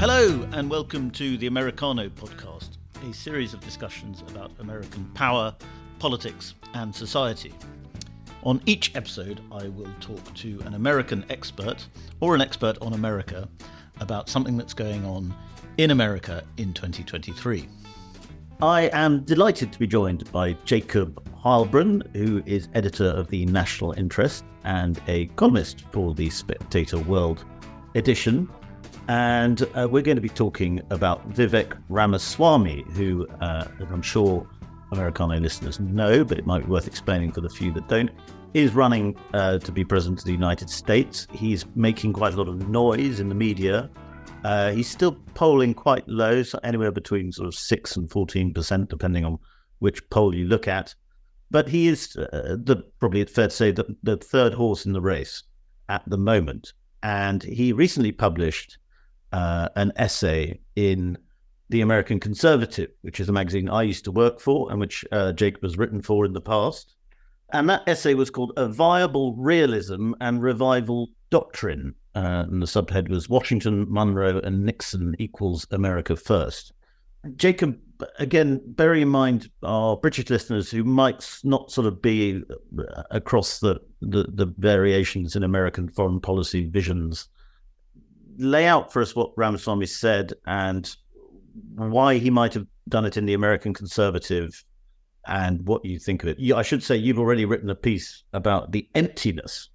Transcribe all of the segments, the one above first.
Hello, and welcome to the Americano podcast, a series of discussions about American power, politics, and society. On each episode, I will talk to an American expert or an expert on America about something that's going on in America in 2023. I am delighted to be joined by Jacob Heilbrunn, who is editor of the National Interest and a columnist for the Spectator World edition. And uh, we're going to be talking about Vivek Ramaswamy, who, uh, I'm sure Americano listeners know, but it might be worth explaining for the few that don't, is running uh, to be president of the United States. He's making quite a lot of noise in the media. Uh, he's still polling quite low, so anywhere between sort of 6 and 14%, depending on which poll you look at. But he is uh, the probably it's fair to say the, the third horse in the race at the moment. And he recently published uh, an essay in the American Conservative, which is a magazine I used to work for and which uh, Jacob has written for in the past. And that essay was called A Viable Realism and Revival Doctrine. Uh, and the subhead was Washington, Monroe, and Nixon equals America First. Jacob, again, bearing in mind our British listeners who might not sort of be uh, across the, the, the variations in American foreign policy visions, lay out for us what Ramaswamy said and why he might have done it in the American conservative and what you think of it. I should say you've already written a piece about the emptiness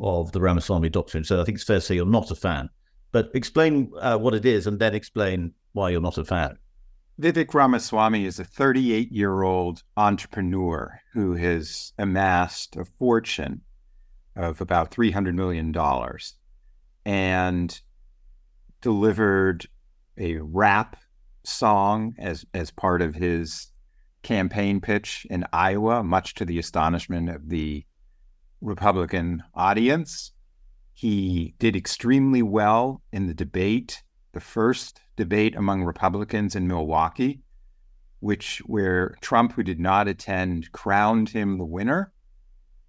of the Ramaswamy doctrine. So I think it's fair to say you're not a fan. But explain uh, what it is and then explain why you're not a fan. Vivek Ramaswamy is a 38 year old entrepreneur who has amassed a fortune of about $300 million and delivered a rap song as, as part of his campaign pitch in Iowa, much to the astonishment of the Republican audience. He did extremely well in the debate, the first debate among Republicans in Milwaukee, which where Trump, who did not attend, crowned him the winner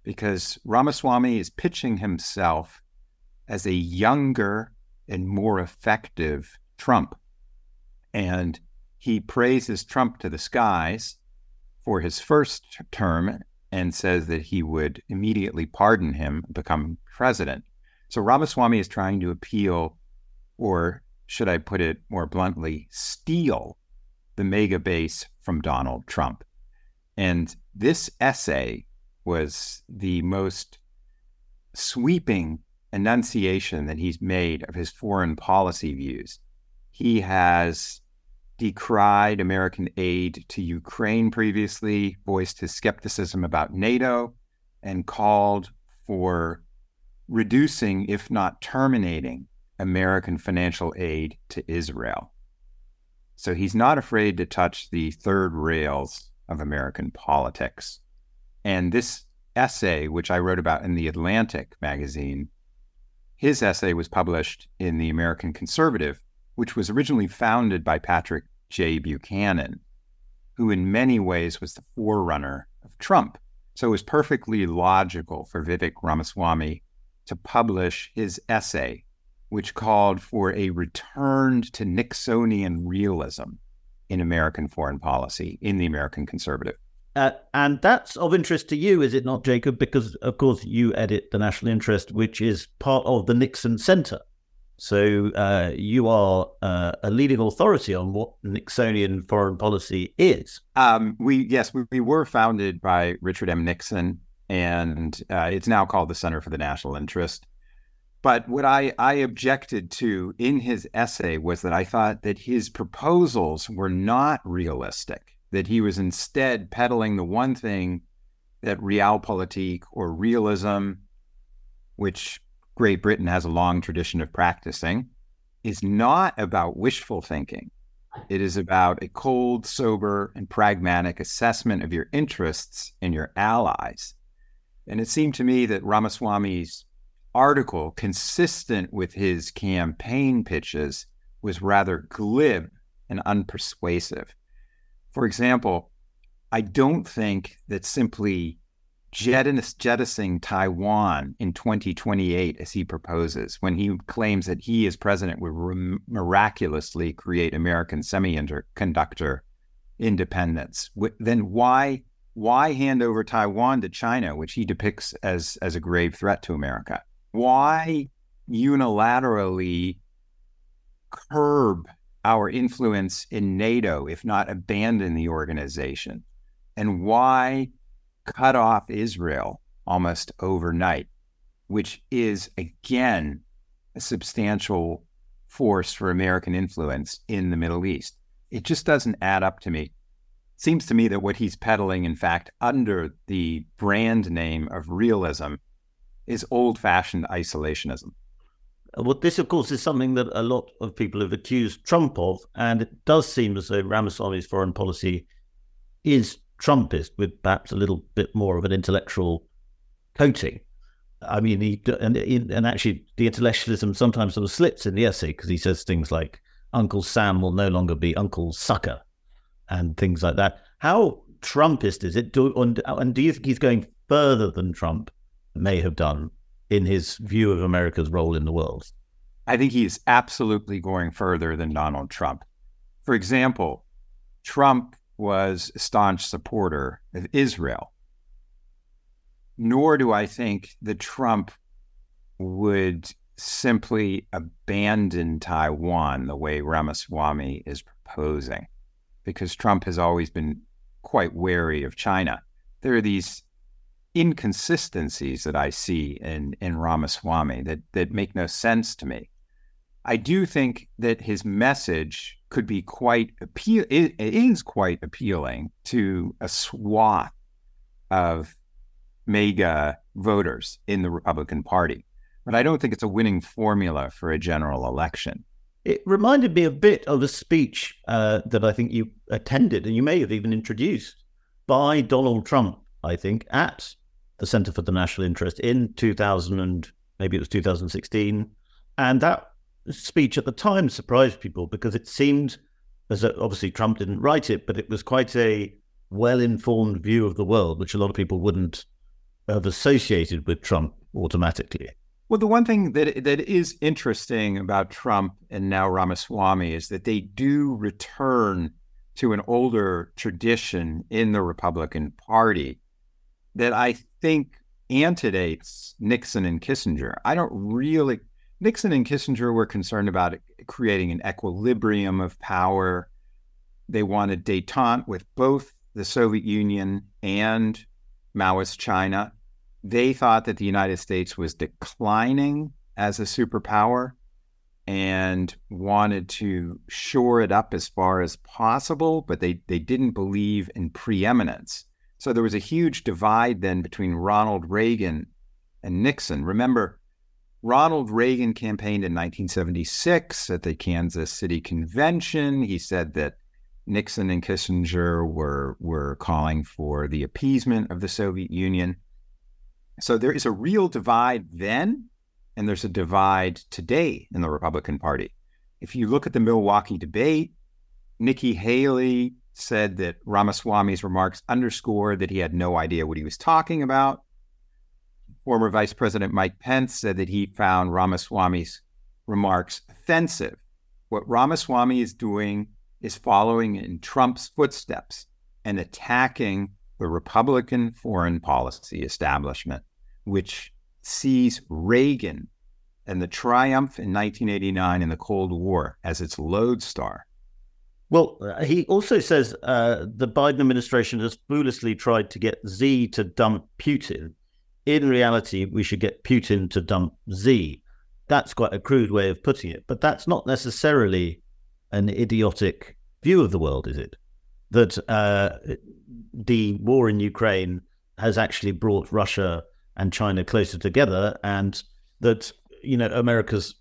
because Ramaswamy is pitching himself as a younger and more effective Trump. And he praises Trump to the skies for his first term and says that he would immediately pardon him, become president. So Ramaswamy is trying to appeal, or should I put it more bluntly, steal the MAGA base from Donald Trump. And this essay was the most sweeping enunciation that he's made of his foreign policy views. He has decried American aid to Ukraine previously, voiced his skepticism about NATO, and called for reducing, if not terminating, American financial aid to Israel. So he's not afraid to touch the third rails of American politics. And this essay, which I wrote about in the Atlantic magazine, his essay was published in the American Conservative which was originally founded by Patrick J. Buchanan, who in many ways was the forerunner of Trump. So it was perfectly logical for Vivek Ramaswamy to publish his essay, which called for a return to Nixonian realism in American foreign policy in the American conservative. Uh, and that's of interest to you, is it not, Jacob? Because, of course, you edit the National Interest, which is part of the Nixon Center. So uh, you are uh, a leading authority on what Nixonian foreign policy is. Um, we yes, we, we, were founded by Richard M. Nixon, and uh, it's now called the Center for the National Interest. But what I, I objected to in his essay was that I thought that his proposals were not realistic. That he was instead peddling the one thing that realpolitik or realism, which Great Britain has a long tradition of practicing, is not about wishful thinking. It is about a cold, sober, and pragmatic assessment of your interests and your allies. And it seemed to me that Ramaswamy's article, consistent with his campaign pitches, was rather glib and unpersuasive. For example, I don't think that simply jettisoning Taiwan in 2028, as he proposes, when he claims that he, as president, would miraculously create American semiconductor independence, then why why hand over Taiwan to China, which he depicts as as a grave threat to America? Why unilaterally curb our influence in NATO, if not abandon the organization? And why cut off Israel almost overnight, which is again a substantial force for American influence in the Middle East? It just doesn't add up to me. Seems to me that what he's peddling, in fact, under the brand name of realism, is old fashioned isolationism. Uh, well, this, of course, is something that a lot of people have accused Trump of, and it does seem as though Ramaswamy's foreign policy is Trumpist with perhaps a little bit more of an intellectual coating. I mean, he and and actually the intellectualism sometimes sort of slips in the essay because he says things like Uncle Sam will no longer be Uncle Sucker and things like that. How Trumpist is it? Do, and, and do you think he's going further than Trump may have done in his view of America's role in the world? I think he's absolutely going further than Donald Trump. For example, Trump was a staunch supporter of Israel. Nor do I think that Trump would simply abandon Taiwan the way Ramaswamy is proposing, because Trump has always been quite wary of China. There are these inconsistencies that I see in, in Ramaswamy that, that make no sense to me. I do think that his message could be quite appeal. It, it is quite appealing to a swath of MAGA voters in the Republican Party, but I don't think it's a winning formula for a general election. It reminded me a bit of a speech uh, that I think you attended, and you may have even introduced by Donald Trump. I think at the Center for the National Interest in 2000 and maybe it was 2016, and that speech at the time surprised people because it seemed as though obviously Trump didn't write it, but it was quite a well informed view of the world, which a lot of people wouldn't have associated with Trump automatically. Well, the one thing that that is interesting about Trump and now Ramaswamy is that they do return to an older tradition in the Republican Party that I think antedates Nixon and Kissinger. I don't really Nixon and Kissinger were concerned about creating an equilibrium of power. They wanted detente with both the Soviet Union and Maoist China. They thought that the United States was declining as a superpower and wanted to shore it up as far as possible, but they, they didn't believe in preeminence. So there was a huge divide then between Ronald Reagan and Nixon. Remember, Ronald Reagan campaigned in 1976 at the Kansas City Convention. He said that Nixon and Kissinger were, were calling for the appeasement of the Soviet Union. So there is a real divide then, and there's a divide today in the Republican Party. If you look at the Milwaukee debate, Nikki Haley said that Ramaswamy's remarks underscored that he had no idea what he was talking about. Former Vice President Mike Pence said that he found Ramaswamy's remarks offensive. What Ramaswamy is doing is following in Trump's footsteps and attacking the Republican foreign policy establishment, which sees Reagan and the triumph in 1989 in the Cold War as its lodestar. Well, he also says uh, the Biden administration has foolishly tried to get Xi to dump Putin in reality, we should get Putin to dump Xi. That's quite a crude way of putting it, but that's not necessarily an idiotic view of the world, is it? That uh, the war in Ukraine has actually brought Russia and China closer together, and that you know America's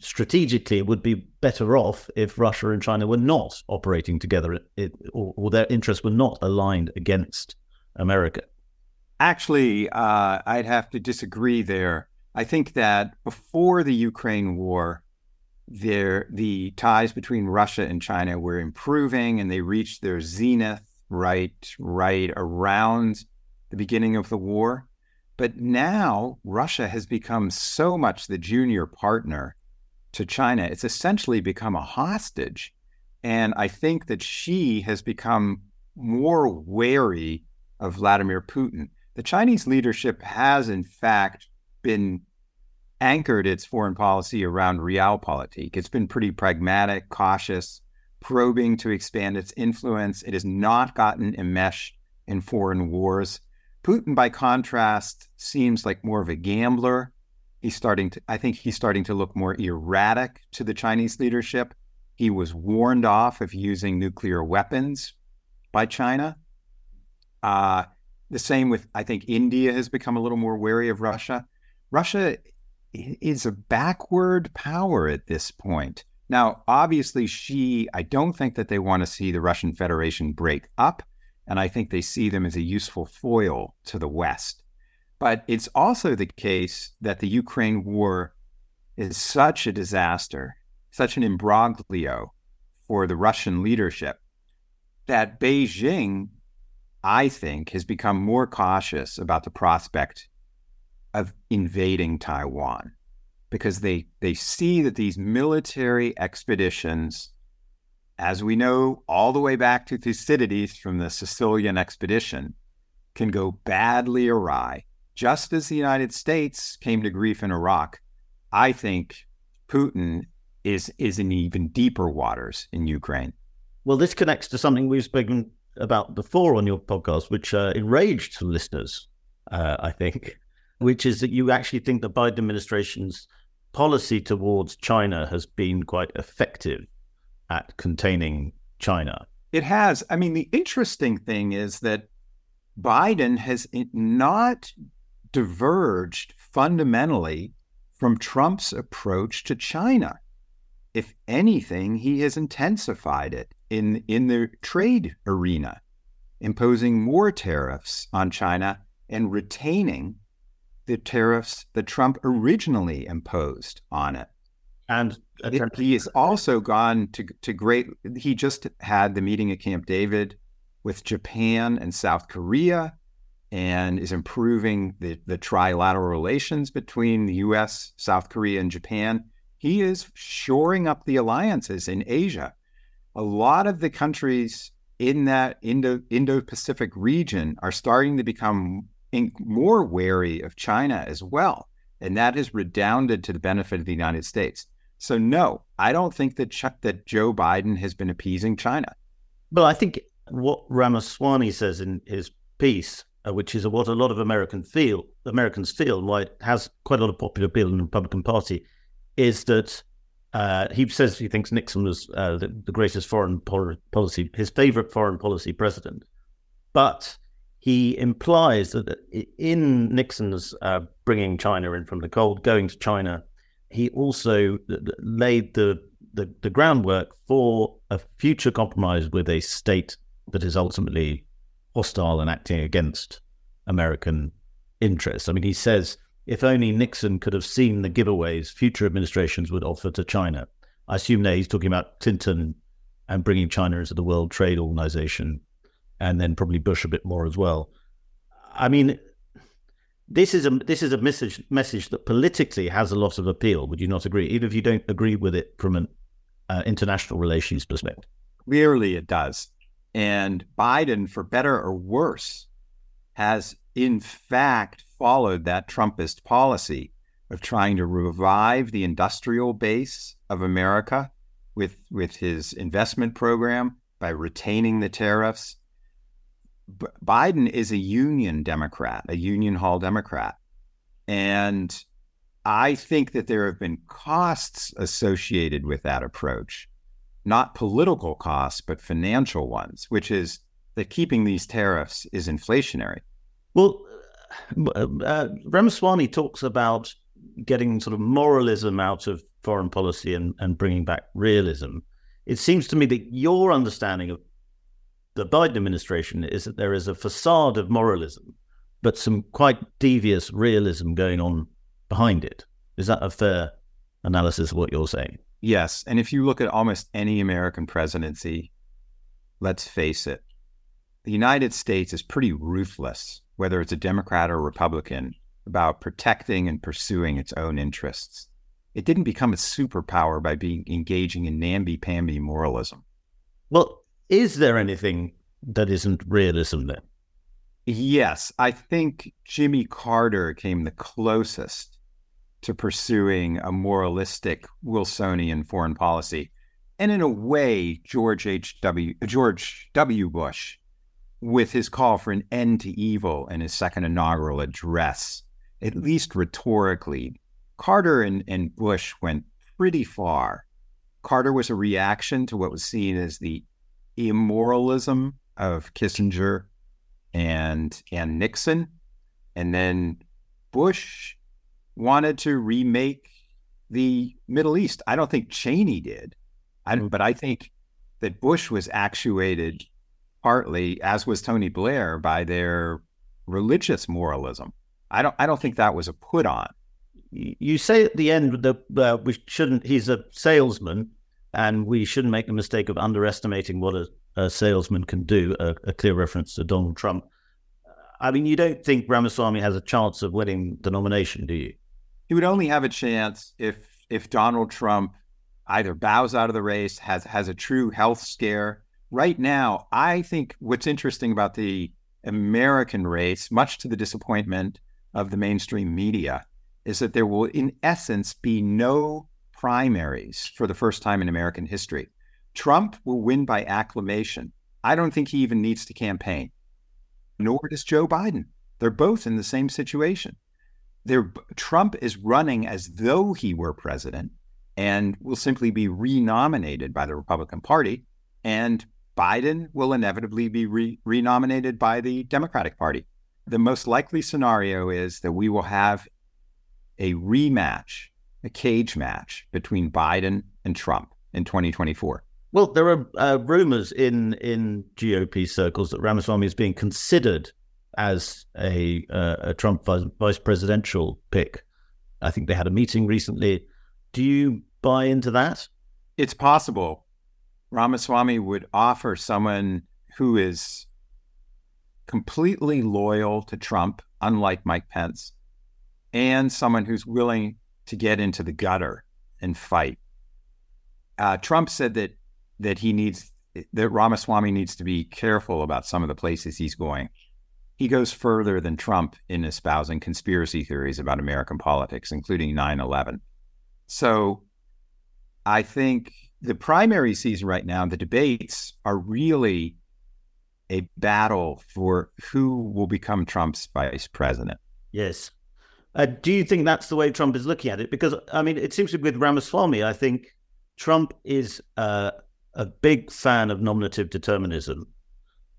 strategically would be better off if Russia and China were not operating together, it, or, or their interests were not aligned against America. Actually, uh, I'd have to disagree there. I think that before the Ukraine war, there the ties between Russia and China were improving, and they reached their zenith right right around the beginning of the war. But now Russia has become so much the junior partner to China, it's essentially become a hostage. And I think that Xi has become more wary of Vladimir Putin. The Chinese leadership has, in fact, been anchored its foreign policy around realpolitik. It's been pretty pragmatic, cautious, probing to expand its influence. It has not gotten enmeshed in foreign wars. Putin, by contrast, seems like more of a gambler. He's starting to, I think he's starting to look more erratic to the Chinese leadership. He was warned off of using nuclear weapons by China. Uh, the same with, I think, India has become a little more wary of Russia. Russia is a backward power at this point. Now, obviously, Xi, I don't think that they want to see the Russian Federation break up. And I think they see them as a useful foil to the West. But it's also the case that the Ukraine war is such a disaster, such an imbroglio for the Russian leadership, that Beijing, I think, has become more cautious about the prospect of invading Taiwan because they, they see that these military expeditions, as we know all the way back to Thucydides from the Sicilian expedition, can go badly awry. Just as the United States came to grief in Iraq, I think Putin is is in even deeper waters in Ukraine. Well, this connects to something we've spoken about before on your podcast, which uh, enraged listeners, uh, I think, which is that you actually think the Biden administration's policy towards China has been quite effective at containing China. It has. I mean, the interesting thing is that Biden has not diverged fundamentally from Trump's approach to China. If anything, he has intensified it in, in the trade arena, imposing more tariffs on China and retaining the tariffs that Trump originally imposed on it. And it, he has also gone to, to great, he just had the meeting at Camp David with Japan and South Korea and is improving the, the trilateral relations between the US, South Korea, and Japan. He is shoring up the alliances in Asia. A lot of the countries in that Indo Pacific region are starting to become more wary of China as well. And that has redounded to the benefit of the United States. So, no, I don't think that, Ch- that Joe Biden has been appeasing China. Well, I think what Ramaswamy says in his piece, uh, which is what a lot of American feel, Americans feel, why it has quite a lot of popular appeal in the Republican Party, is that uh, he says he thinks Nixon was uh, the, the, greatest foreign policy, his favorite foreign policy president. But he implies that in Nixon's uh, bringing China in from the cold, going to China, he also laid the, the, the groundwork for a future compromise with a state that is ultimately hostile and acting against American interests. I mean, he says if only Nixon could have seen the giveaways future administrations would offer to China. I assume that he's talking about Clinton and bringing China into the World Trade Organization and then probably Bush a bit more as well. I mean, this is a this is a message message that politically has a lot of appeal. Would you not agree? Even if you don't agree with it from an uh, international relations perspective. Clearly, it does. And Biden, for better or worse, has in fact followed that Trumpist policy of trying to revive the industrial base of America with with his investment program by retaining the tariffs B- Biden is a union Democrat, a union hall Democrat. And I think that there have been costs associated with that approach, not political costs, but financial ones, which is that keeping these tariffs is inflationary. Well, uh, uh Ramaswamy talks about getting sort of moralism out of foreign policy and, and bringing back realism. It seems to me that your understanding of the Biden administration is that there is a facade of moralism, but some quite devious realism going on behind it. Is that a fair analysis of what you're saying? Yes. And if you look at almost any American presidency, let's face it, the United States is pretty ruthless whether it's a Democrat or Republican, about protecting and pursuing its own interests. It didn't become a superpower by being engaging in namby-pamby moralism. Well, is there anything that isn't realism then? Yes, I think Jimmy Carter came the closest to pursuing a moralistic Wilsonian foreign policy. And in a way, George H.W. George W. Bush, with his call for an end to evil in his second inaugural address, at least rhetorically, Carter and, and Bush went pretty far. Carter was a reaction to what was seen as the immoralism of Kissinger and and Nixon, and then Bush wanted to remake the Middle East. I don't think Cheney did, I, mm. but I think that Bush was actuated partly, as was Tony Blair, by their religious moralism. I don't I don't think that was a put on. You say at the end that uh, we shouldn't. He's a salesman, and we shouldn't make the mistake of underestimating what a, a salesman can do. A, a, clear reference to Donald Trump. I mean, you don't think Ramaswamy has a chance of winning the nomination, do you? He would only have a chance if if Donald Trump either bows out of the race, has has a true health scare. Right now, I think what's interesting about the American race, much to the disappointment of the mainstream media is that there will, in essence, be no primaries for the first time in American history. Trump will win by acclamation. I don't think he even needs to campaign, nor does Joe Biden. They're both in the same situation. They're, Trump is running as though he were president and will simply be renominated by the Republican Party. And Biden will inevitably be re- renominated by the Democratic Party the most likely scenario is that we will have a rematch, a cage match between Biden and Trump in 2024. Well, there are uh, rumors in in GOP circles that Ramaswamy is being considered as a, uh, a Trump vice, presidential pick. I think they had a meeting recently. Do you buy into that? It's possible. Ramaswamy would offer someone who is completely loyal to Trump, unlike Mike Pence, and someone who's willing to get into the gutter and fight. Uh, Trump said that that he needs that Ramaswamy needs to be careful about some of the places he's going. He goes further than Trump in espousing conspiracy theories about American politics, including 9 11. So I think the primary season right now, the debates are really a battle for who will become Trump's vice president. Yes. Uh, do you think that's the way Trump is looking at it? Because, I mean, it seems to be with Ramaswamy, I think Trump is uh, a big fan of nominative determinism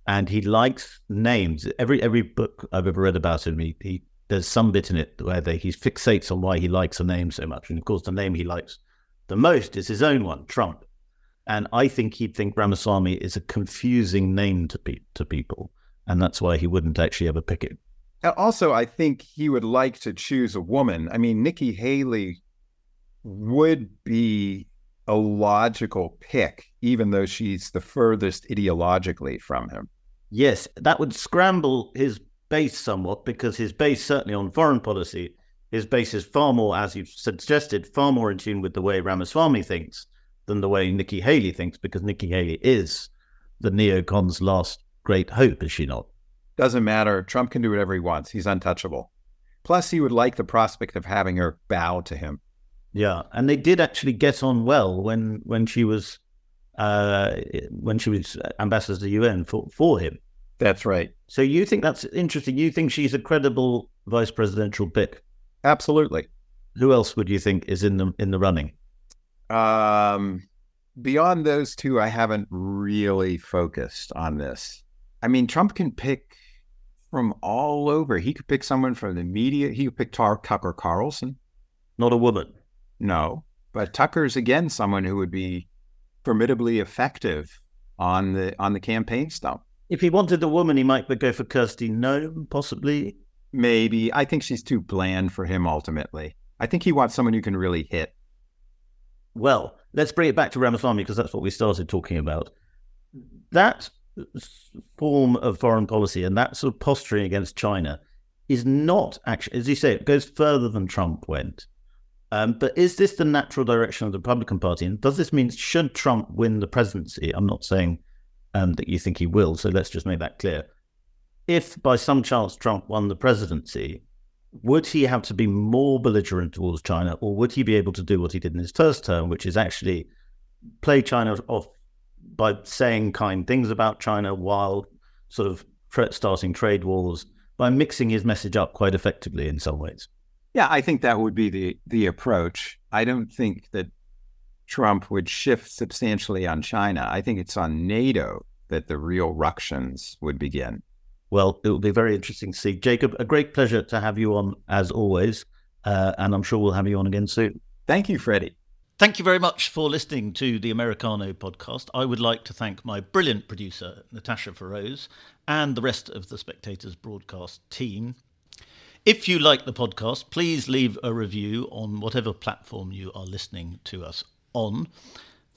and he likes names. Every every book I've ever read about him, he, he there's some bit in it where they, he fixates on why he likes a name so much. And of course, the name he likes the most is his own one, Trump. And I think he'd think Ramaswamy is a confusing name to, pe- to people. And that's why he wouldn't actually ever pick it. Uh, also, I think he would like to choose a woman. I mean, Nikki Haley would be a logical pick, even though she's the furthest ideologically from him. Yes, that would scramble his base somewhat because his base, certainly on foreign policy, his base is far more, as you've suggested, far more in tune with the way Ramaswamy thinks than the way Nikki Haley thinks, because Nikki Haley is the neocons' last great hope, is she not? Doesn't matter. Trump can do whatever he wants. He's untouchable. Plus, he would like the prospect of having her bow to him. Yeah, and they did actually get on well when when she was uh, when she was ambassador to the UN for for him. That's right. So you think that's interesting? You think she's a credible vice presidential pick? Absolutely. Who else would you think is in the in the running? Um, beyond those two, I haven't really focused on this. I mean, Trump can pick from all over. He could pick someone from the media. He could pick Tar- Tucker Carlson. Not a woman. No, but Tucker's again someone who would be formidably effective on the on the campaign stump. If he wanted the woman, he might go for Kristi Noem, possibly. Maybe. I think she's too bland for him ultimately. I think he wants someone who can really hit. Well, let's bring it back to Ramaswamy because that's what we started talking about. That form of foreign policy and that sort of posturing against China is not actually, as you say, it goes further than Trump went. Um, but is this the natural direction of the Republican Party? And does this mean should Trump win the presidency? I'm not saying um, that you think he will, so let's just make that clear. If by some chance Trump won the presidency, would he have to be more belligerent towards China, or would he be able to do what he did in his first term, which is actually play China off by saying kind things about China while sort of starting trade wars, by mixing his message up quite effectively in some ways? Yeah, I think that would be the the approach. I don't think that Trump would shift substantially on China. I think it's on NATO that the real ructions would begin. Well, it will be very interesting to see. Jacob, a great pleasure to have you on as always. Uh, and I'm sure we'll have you on again soon. Thank you, Freddy. Thank you very much for listening to the Americano podcast. I would like to thank my brilliant producer, Natasha Feroze, and the rest of the Spectators broadcast team. If you like the podcast, please leave a review on whatever platform you are listening to us on.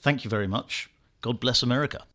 Thank you very much. God bless America.